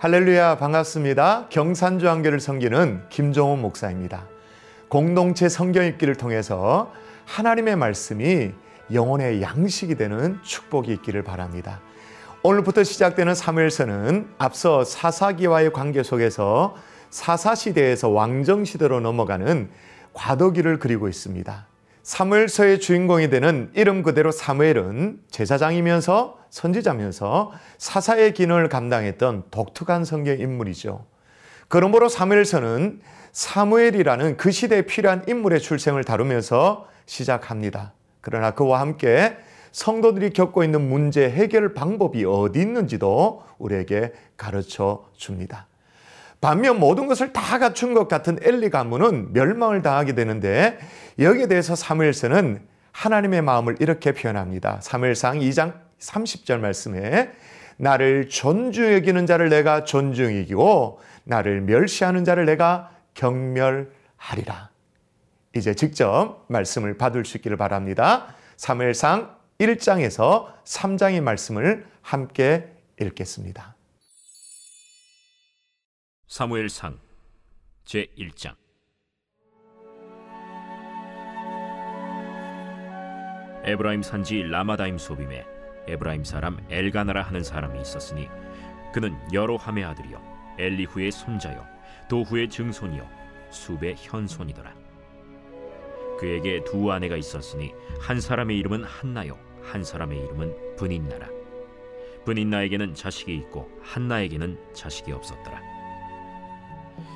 할렐루야 반갑습니다. 경산주 한교를 섬기는 김종훈 목사입니다. 공동체 성경 읽기를 통해서 하나님의 말씀이 영혼의 양식이 되는 축복이 있기를 바랍니다. 오늘부터 시작되는 3일서는 앞서 사사기와의 관계 속에서 사사시대에서 왕정시대로 넘어가는 과도기를 그리고 있습니다. 사무엘서의 주인공이 되는 이름 그대로 사무엘은 제사장이면서 선지자면서 사사의 기능을 감당했던 독특한 성경 인물이죠. 그러므로 사무엘서는 사무엘이라는 그 시대에 필요한 인물의 출생을 다루면서 시작합니다. 그러나 그와 함께 성도들이 겪고 있는 문제 해결 방법이 어디 있는지도 우리에게 가르쳐 줍니다. 반면 모든 것을 다 갖춘 것 같은 엘리 가문은 멸망을 당하게 되는데 여기에 대해서 사무엘서는 하나님의 마음을 이렇게 표현합니다. 사무엘상 2장 30절 말씀에 나를 존중 여기는 자를 내가 존중 여기고 나를 멸시하는 자를 내가 경멸하리라. 이제 직접 말씀을 받을 수 있기를 바랍니다. 사무엘상 1장에서 3장의 말씀을 함께 읽겠습니다. 사무엘상 제 1장 에브라임 산지 라마다임 소빔에 에브라임 사람 엘가나라 하는 사람이 있었으니 그는 여로함의 아들이요 엘리후의 손자요 도후의 증손이요 숩의 현손이더라. 그에게 두 아내가 있었으니 한 사람의 이름은 한나요 한 사람의 이름은 브닌나라. 브닌나에게는 자식이 있고 한나에게는 자식이 없었더라.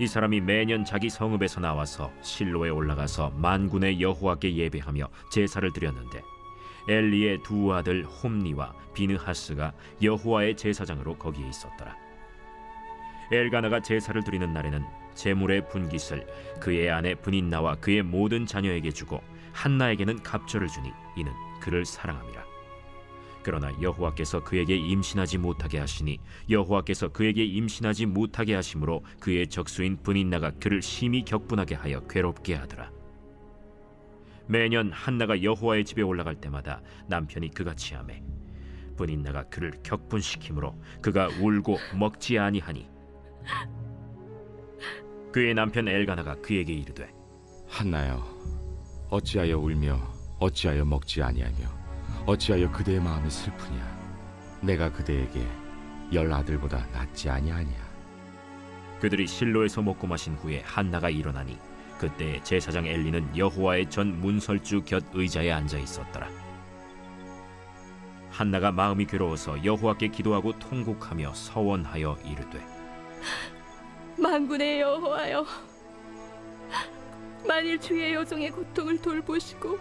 이 사람이 매년 자기 성읍에서 나와서 실로에 올라가서 만군의 여호와께 예배하며 제사를 드렸는데 엘리의 두 아들 홈니와 비느하스가 여호와의 제사장으로 거기에 있었더라. 엘가나가 제사를 드리는 날에는 제물의 분깃을 그의 아내 분인나와 그의 모든 자녀에게 주고 한나에게는 갑절을 주니 이는 그를 사랑함이라. 그러나 여호와께서 그에게 임신하지 못하게 하시니 여호와께서 그에게 임신하지 못하게 하심으로 그의 적수인 분인나가 그를 심히 격분하게 하여 괴롭게 하더라. 매년 한나가 여호와의 집에 올라갈 때마다 남편이 그같이 하매 분인나가 그를 격분시키므로 그가 울고 먹지 아니하니 그의 남편 엘가나가 그에게 이르되 한나여 어찌하여 울며 어찌하여 먹지 아니하며 어찌하여 그대의 마음이 슬프냐? 내가 그대에게 열 아들보다 낫지 아니하냐? 그들이 실로에서 먹고 마신 후에 한나가 일어나니 그때 제사장 엘리는 여호와의 전 문설주 곁 의자에 앉아 있었더라. 한나가 마음이 괴로워서 여호와께 기도하고 통곡하며 서원하여 이르되 만군의 여호와여 만일 주의 여종의 고통을 돌보시고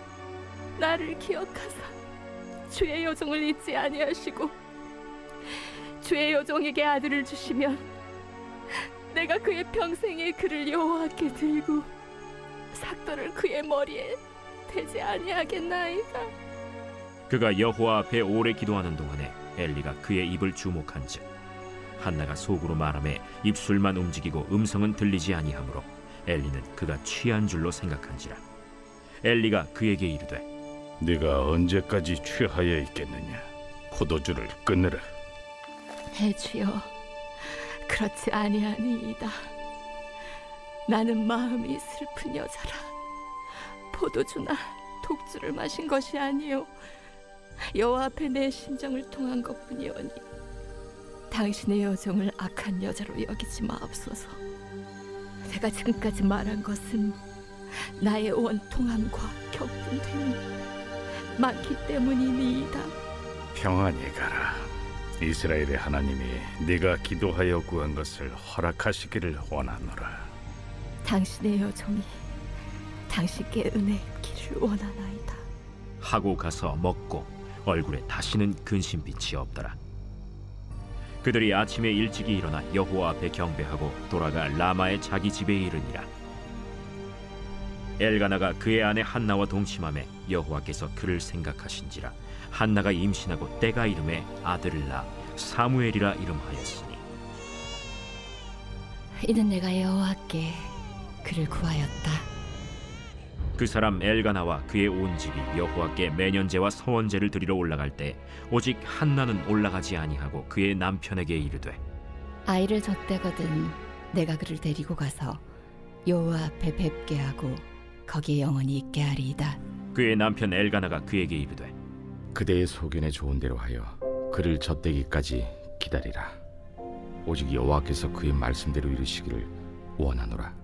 나를 기억하사 주의 여종을 잊지 아니하시고 주의 여종에게 아들을 주시면 내가 그의 평생에 그를 여호와께 들고 삭도를 그의 머리에 대지 아니하겠나이다. 그가 여호와 앞에 오래 기도하는 동안에 엘리가 그의 입을 주목한즉 한나가 속으로 말함에 입술만 움직이고 음성은 들리지 아니하므로 엘리는 그가 취한 줄로 생각한지라 엘리가 그에게 이르되 네가 언제까지 취하여 있겠느냐? 포도주를 끊으라. 해주여, 그렇지 아니하니이다. 나는 마음이 슬픈 여자라. 포도주나 독주를 마신 것이 아니요 여호와 앞에 내 심정을 통한 것뿐이오니 당신의 여정을 악한 여자로 여기지 마옵소서. 내가 지금까지 말한 것은 나의 원통함과 격분됨이 많기 때문이니이다. 평안히 가라. 이스라엘의 하나님이 네가 기도하여 구한 것을 허락하시기를 원하노라. 당신의 여종이 당신께 은혜 입기를 원하나이다. 하고 가서 먹고 얼굴에 다시는 근심빛이 없더라. 그들이 아침에 일찍이 일어나 여호와 앞에 경배하고 돌아가 라마의 자기 집에 이르니라. 엘가나가 그의 아내 한나와 동침함에 여호와께서 그를 생각하신지라 한나가 임신하고 때가 이름에 아들을 낳아 사무엘이라 이름하였으니 이는 내가 여호와께 그를 구하였다. 그 사람 엘가나와 그의 온 집이 여호와께 매년제와 서원제를 드리러 올라갈 때 오직 한나는 올라가지 아니하고 그의 남편에게 이르되 아이를 젖대거든 내가 그를 데리고 가서 여호와 앞에 뵙게 하고 거기에 영원히 있게 하리이다. 그의 남편 엘가나가 그에게 이르되 그대의 소견에 좋은 대로 하여 그를 젖대기까지 기다리라. 오직 여호와께서 그의 말씀대로 이루시기를 원하노라.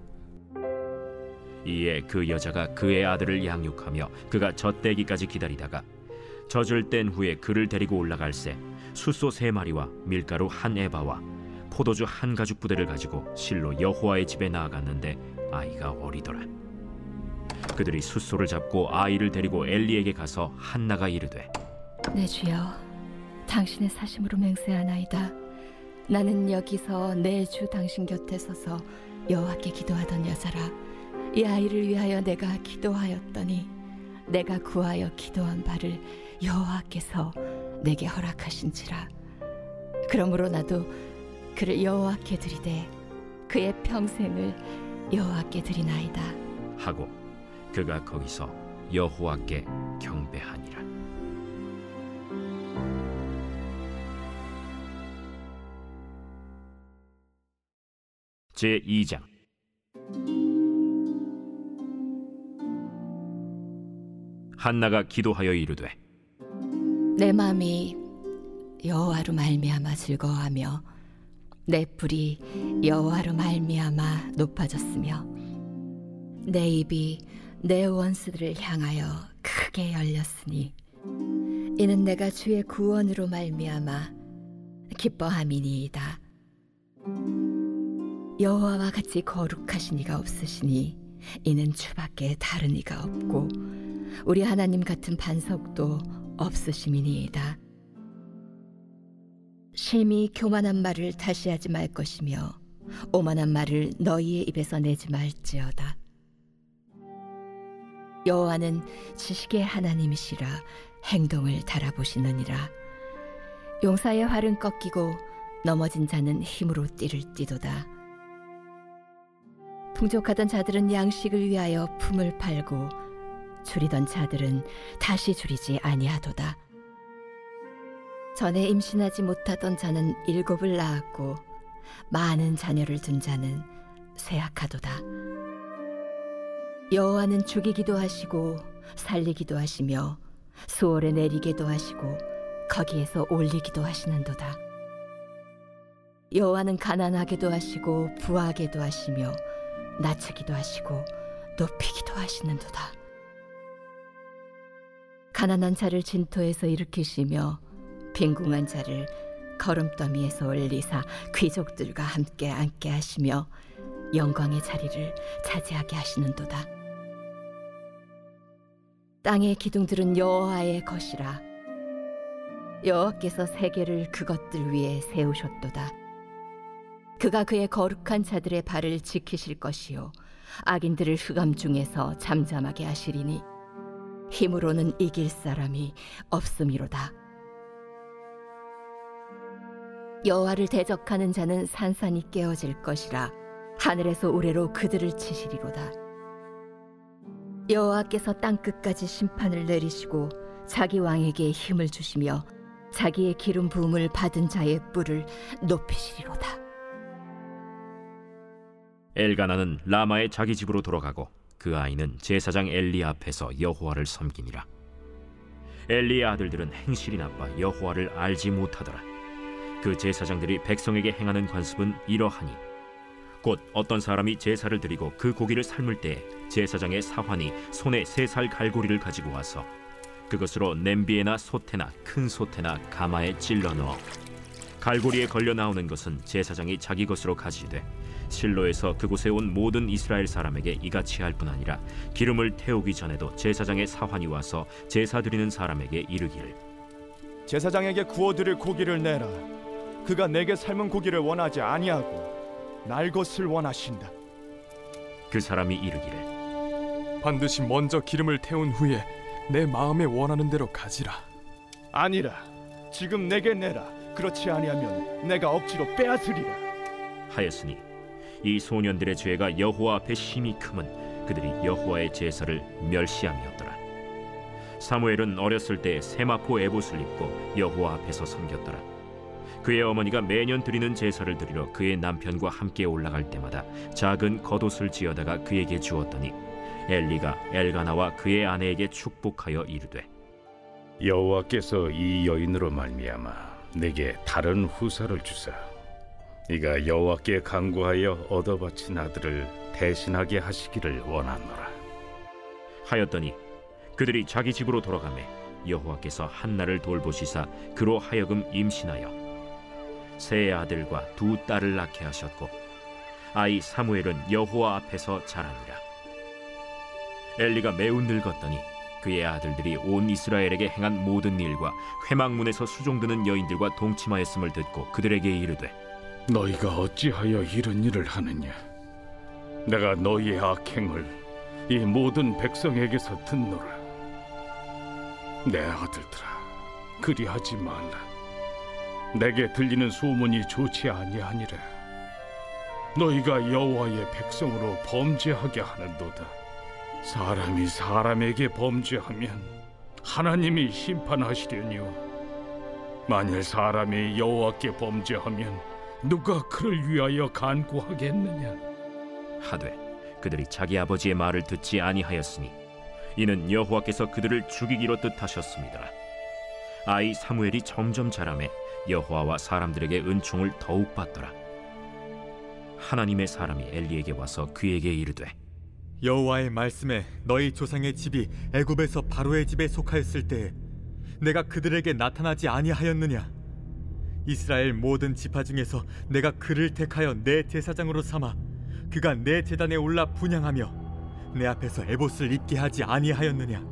이에 그 여자가 그의 아들을 양육하며 그가 젖대기까지 기다리다가 젖을 뗀 후에 그를 데리고 올라갈새 숫소 세 마리와 밀가루 한 에바와 포도주 한 가죽 부대를 가지고 실로 여호와의 집에 나아갔는데 아이가 어리더라. 그들이 숫소를 잡고 아이를 데리고 엘리에게 가서 한나가 이르되 내 주여, 당신의 사심으로 맹세하나이다. 나는 여기서 내 주 당신 곁에 서서 여호와께 기도하던 여자라. 이 아이를 위하여 내가 기도하였더니 내가 구하여 기도한 바를 여호와께서 내게 허락하신지라. 그러므로 나도 그를 여호와께 드리되 그의 평생을 여호와께 드리나이다. 하고 그가 거기서 여호와께 경배하니라. 제 2장 한나가 기도하여 이르되 내 마음이 여호와로 말미암아 즐거워하며 내 뿔이 여호와로 말미암아 높아졌으며 내 입이 내 원수들을 향하여 크게 열렸으니 이는 내가 주의 구원으로 말미암아 기뻐함이니이다. 여호와와 같이 거룩하신 이가 없으시니 이는 주밖에 다른 이가 없고 우리 하나님 같은 반석도 없으심이니이다. 심히 교만한 말을 다시 하지 말 것이며 오만한 말을 너희의 입에서 내지 말지어다. 여호와는 지식의 하나님이시라 행동을 달아보시느니라. 용사의 활은 꺾이고 넘어진 자는 힘으로 띠를 띠도다. 풍족하던 자들은 양식을 위하여 품을 팔고 줄이던 자들은 다시 줄이지 아니하도다. 전에 임신하지 못하던 자는 일곱을 낳았고 많은 자녀를 둔 자는 쇠약하도다. 여호와는 죽이기도 하시고 살리기도 하시며 수월에 내리기도 하시고 거기에서 올리기도 하시는도다. 여호와는 가난하게도 하시고 부하게도 하시며 낮추기도 하시고 높이기도 하시는도다. 가난한 자를 진토에서 일으키시며 빈궁한 자를 걸음더미에서 올리사 귀족들과 함께 앉게 하시며 영광의 자리를 차지하게 하시는도다. 땅의 기둥들은 여호와의 것이라. 여호와께서 세계를 그것들 위에 세우셨도다. 그가 그의 거룩한 자들의 발을 지키실 것이요 악인들을 흑암 중에서 잠잠하게 하시리니 힘으로는 이길 사람이 없음이로다. 여호와를 대적하는 자는 산산이 깨어질 것이라 하늘에서 우레로 그들을 치시리로다. 여호와께서 땅 끝까지 심판을 내리시고 자기 왕에게 힘을 주시며 자기의 기름 부음을 받은 자의 뿔을 높이시리로다. 엘가나는 라마의 자기 집으로 돌아가고 그 아이는 제사장 엘리 앞에서 여호와를 섬기니라. 엘리의 아들들은 행실이 나빠 여호와를 알지 못하더라. 그 제사장들이 백성에게 행하는 관습은 이러하니 곧 어떤 사람이 제사를 드리고 그 고기를 삶을 때 제사장의 사환이 손에 세 살 갈고리를 가지고 와서 그것으로 냄비에나 솥에나 큰 솥에나 가마에 찔러 넣어 갈고리에 걸려 나오는 것은 제사장이 자기 것으로 가지되 실로에서 그곳에 온 모든 이스라엘 사람에게 이같이 할 뿐 아니라 기름을 태우기 전에도 제사장의 사환이 와서 제사 드리는 사람에게 이르기를 제사장에게 구워 드릴 고기를 내라. 그가 내게 삶은 고기를 원하지 아니하고 날 것을 원하신다. 그 사람이 이르기를 반드시 먼저 기름을 태운 후에 내 마음에 원하는 대로 가지라. 아니라 지금 내게 내라. 그렇지 아니하면 내가 억지로 빼앗으리라. 하였으니 이 소년들의 죄가 여호와 앞에 심히 크면 그들이 여호와의 제사를 멸시함이었더라. 사무엘은 어렸을 때 세마포 에봇을 입고 여호와 앞에서 섬겼더라. 그의 어머니가 매년 드리는 제사를 드리러 그의 남편과 함께 올라갈 때마다 작은 겉옷을 지어다가 그에게 주었더니 엘리가 엘가나와 그의 아내에게 축복하여 이르되 여호와께서 이 여인으로 말미암아 내게 다른 후사를 주사 네가 여호와께 간구하여 얻어 바친 아들을 대신하게 하시기를 원하노라. 하였더니 그들이 자기 집으로 돌아가매 여호와께서 한나를 돌보시사 그로 하여금 임신하여 세 아들과 두 딸을 낳게 하셨고 아이 사무엘은 여호와 앞에서 자라니라. 엘리가 매우 늙었더니 그의 아들들이 온 이스라엘에게 행한 모든 일과 회막문에서 수종드는 여인들과 동침하였음을 듣고 그들에게 이르되 너희가 어찌하여 이런 일을 하느냐? 내가 너희의 악행을 이 모든 백성에게서 듣노라. 내 아들들아 그리하지 말라. 내게 들리는 소문이 좋지 아니하니라. 너희가 여호와의 백성으로 범죄하게 하는도다. 사람이 사람에게 범죄하면 하나님이 심판하시려니와 만일 사람이 여호와께 범죄하면 누가 그를 위하여 간구하겠느냐 하되 그들이 자기 아버지의 말을 듣지 아니하였으니 이는 여호와께서 그들을 죽이기로 뜻하셨습니다. 아이 사무엘이 점점 자라매 여호와와 사람들에게 은총을 더욱 받더라. 하나님의 사람이 엘리에게 와서 그에게 이르되 여호와의 말씀에 너희 조상의 집이 애굽에서 바로의 집에 속하였을 때에 내가 그들에게 나타나지 아니하였느냐 이스라엘 모든 지파 중에서 내가 그를 택하여 내 제사장으로 삼아 그가 내 제단에 올라 분양하며 내 앞에서 에봇을 입게 하지 아니하였느냐?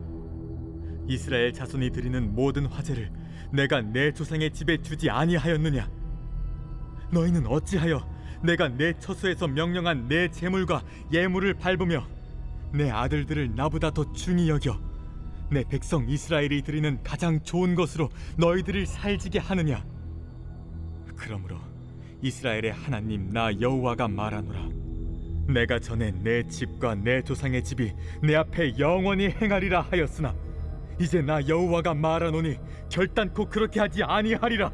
이스라엘 자손이 드리는 모든 화제를 내가 내 조상의 집에 주지 아니하였느냐? 너희는 어찌하여 내가 내 처소에서 명령한 내 재물과 예물을 밟으며 내 아들들을 나보다 더 중히 여겨 내 백성 이스라엘이 드리는 가장 좋은 것으로 너희들을 살지게 하느냐 그러므로 이스라엘의 하나님 나 여호와가 말하노라. 내가 전에 내 집과 내 조상의 집이 내 앞에 영원히 행하리라 하였으나 이제 나 여호와가 말하노니 결단코 그렇게 하지 아니하리라.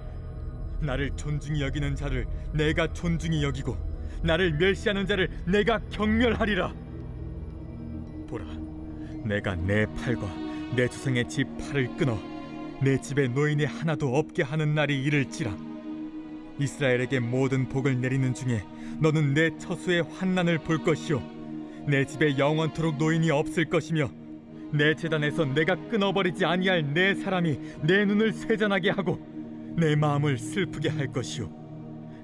나를 존중히 여기는 자를 내가 존중히 여기고 나를 멸시하는 자를 내가 경멸하리라. 보라 내가 내 팔과 내 조상의 집 팔을 끊어 내 집에 노인이 하나도 없게 하는 날이 이를지라 이스라엘에게 모든 복을 내리는 중에 너는 내 처수의 환난을 볼 것이요 내 집에 영원토록 노인이 없을 것이며 내 재단에서 내가 끊어버리지 아니할 내 사람이 내 눈을 쇠잔하게 하고 내 마음을 슬프게 할 것이요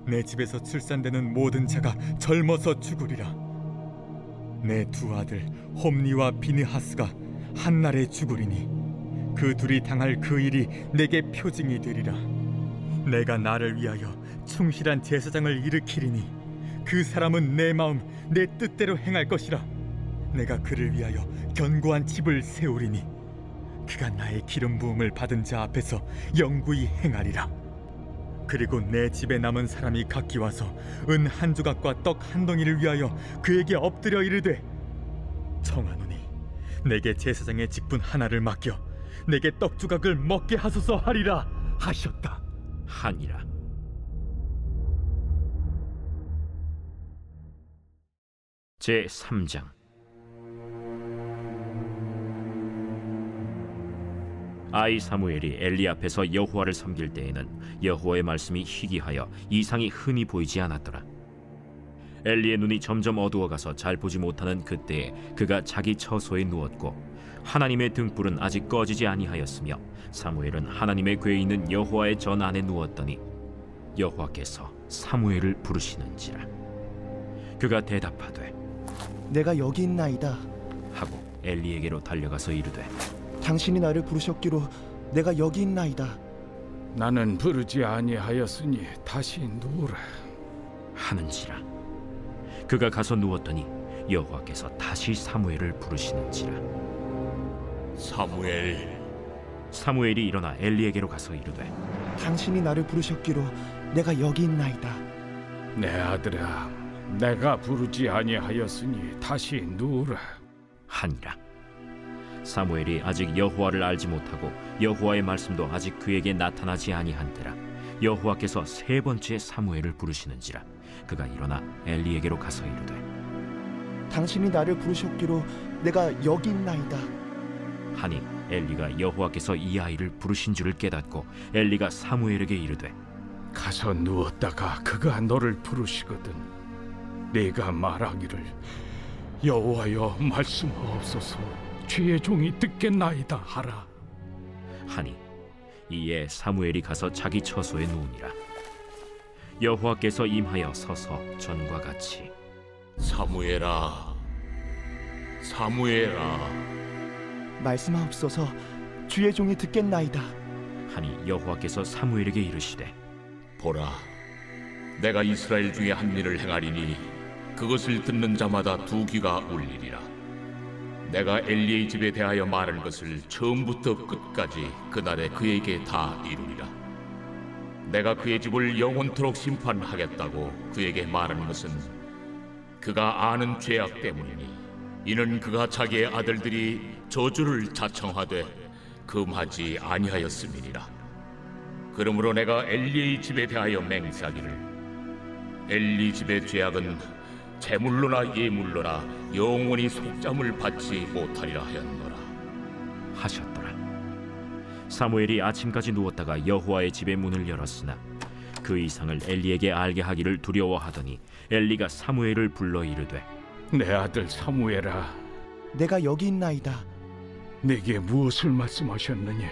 내 집에서 출산되는 모든 자가 젊어서 죽으리라. 내 두 아들 홈니와 비느하스가 한날에 죽으리니 그 둘이 당할 그 일이 내게 표징이 되리라. 내가 나를 위하여 충실한 제사장을 일으키리니 그 사람은 내 마음 내 뜻대로 행할 것이라. 내가 그를 위하여 견고한 집을 세우리니 그가 나의 기름 부음을 받은 자 앞에서 영구히 행하리라. 그리고 내 집에 남은 사람이 각기 와서 은 한 조각과 떡 한 덩이를 위하여 그에게 엎드려 이르되 청하노니 내게 제사장의 직분 하나를 맡겨 내게 떡 조각을 먹게 하소서 하리라 하셨다. 하니라 제 3장 아이 사무엘이 엘리 앞에서 여호와를 섬길 때에는 여호와의 말씀이 희귀하여 이상이 흔히 보이지 않았더라. 엘리의 눈이 점점 어두워가서 잘 보지 못하는 그때에 그가 자기 처소에 누웠고 하나님의 등불은 아직 꺼지지 아니하였으며 사무엘은 하나님의 궤에 있는 여호와의 전 안에 누웠더니 여호와께서 사무엘을 부르시는지라 그가 대답하되 내가 여기 있나이다. 하고 엘리에게로 달려가서 이르되 당신이 나를 부르셨기로 내가 여기 있나이다. 나는 부르지 아니하였으니 다시 누우라 하는지라 그가 가서 누웠더니 여호와께서 다시 사무엘을 부르시는지라 사무엘 사무엘이 일어나 엘리에게로 가서 이르되 당신이 나를 부르셨기로 내가 여기 있나이다. 내 아들아 내가 부르지 아니하였으니 다시 누우라. 하니라. 사무엘이 아직 여호와를 알지 못하고 여호와의 말씀도 아직 그에게 나타나지 아니한때라. 여호와께서 세 번째 사무엘을 부르시는지라. 그가 일어나 엘리에게로 가서 이르되 당신이 나를 부르셨기로 내가 여기 있나이다. 하니 엘리가 여호와께서 이 아이를 부르신 줄을 깨닫고 엘리가 사무엘에게 이르되 가서 누웠다가 그가 너를 부르시거든 내가 말하기를 여호와여 말씀하옵소서 주의 종이 듣겠나이다 하라. 하니 이에 사무엘이 가서 자기 처소에 누우니라. 여호와께서 임하여 서서 전과 같이. 사무엘아 사무엘아. 말씀하옵소서 주의 종이 듣겠나이다. 하니 여호와께서 사무엘에게 이르시되 보라 내가 이스라엘 중에 한 일을 행하리니 그것을 듣는 자마다 두 귀가 울리리라. 내가 엘리의 집에 대하여 말한 것을 처음부터 끝까지 그날에 그에게 다 이루리라. 내가 그의 집을 영원토록 심판하겠다고 그에게 말한 것은 그가 아는 죄악 때문이니 이는 그가 자기의 아들들이 저주를 자청하되 금하지 아니하였음이니라. 그러므로 내가 엘리의 집에 대하여 맹세하기를 엘리 집의 죄악은 재물로나 예물로나 영원히 속잠을 받지 못하리라 하였노라. 하셨더라. 사무엘이 아침까지 누웠다가 여호와의 집의 문을 열었으나 그 이상을 엘리에게 알게 하기를 두려워하더니 엘리가 사무엘을 불러 이르되 내 아들 사무엘아 내가 여기 있나이다. 내게 무엇을 말씀하셨느냐?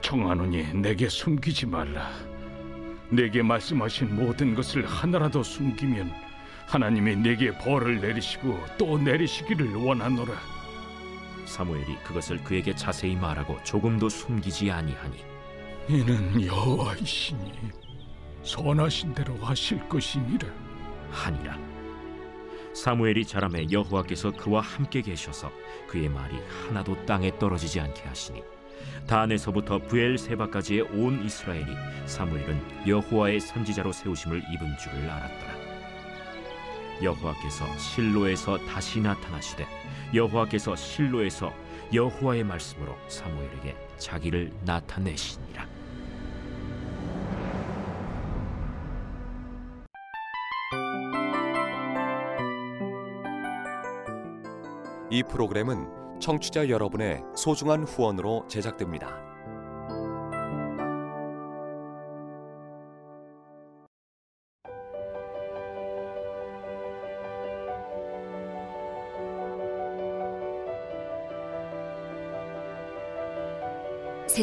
청하노니 내게 숨기지 말라. 내게 말씀하신 모든 것을 하나라도 숨기면 하나님이 내게 벌을 내리시고 또 내리시기를 원하노라. 사무엘이 그것을 그에게 자세히 말하고 조금도 숨기지 아니하니 이는 여호와이시니 선하신 대로 하실 것이니라. 하니라. 사무엘이 자라매 여호와께서 그와 함께 계셔서 그의 말이 하나도 땅에 떨어지지 않게 하시니 단에서부터 부엘세바까지의 온 이스라엘이 사무엘은 여호와의 선지자로 세우심을 입은 줄을 알았더라 여호와께서 실로에서 다시 나타나시되 여호와께서 실로에서 여호와의 말씀으로 사무엘에게 자기를 나타내시니라 이 프로그램은 청취자 여러분의 소중한 후원으로 제작됩니다.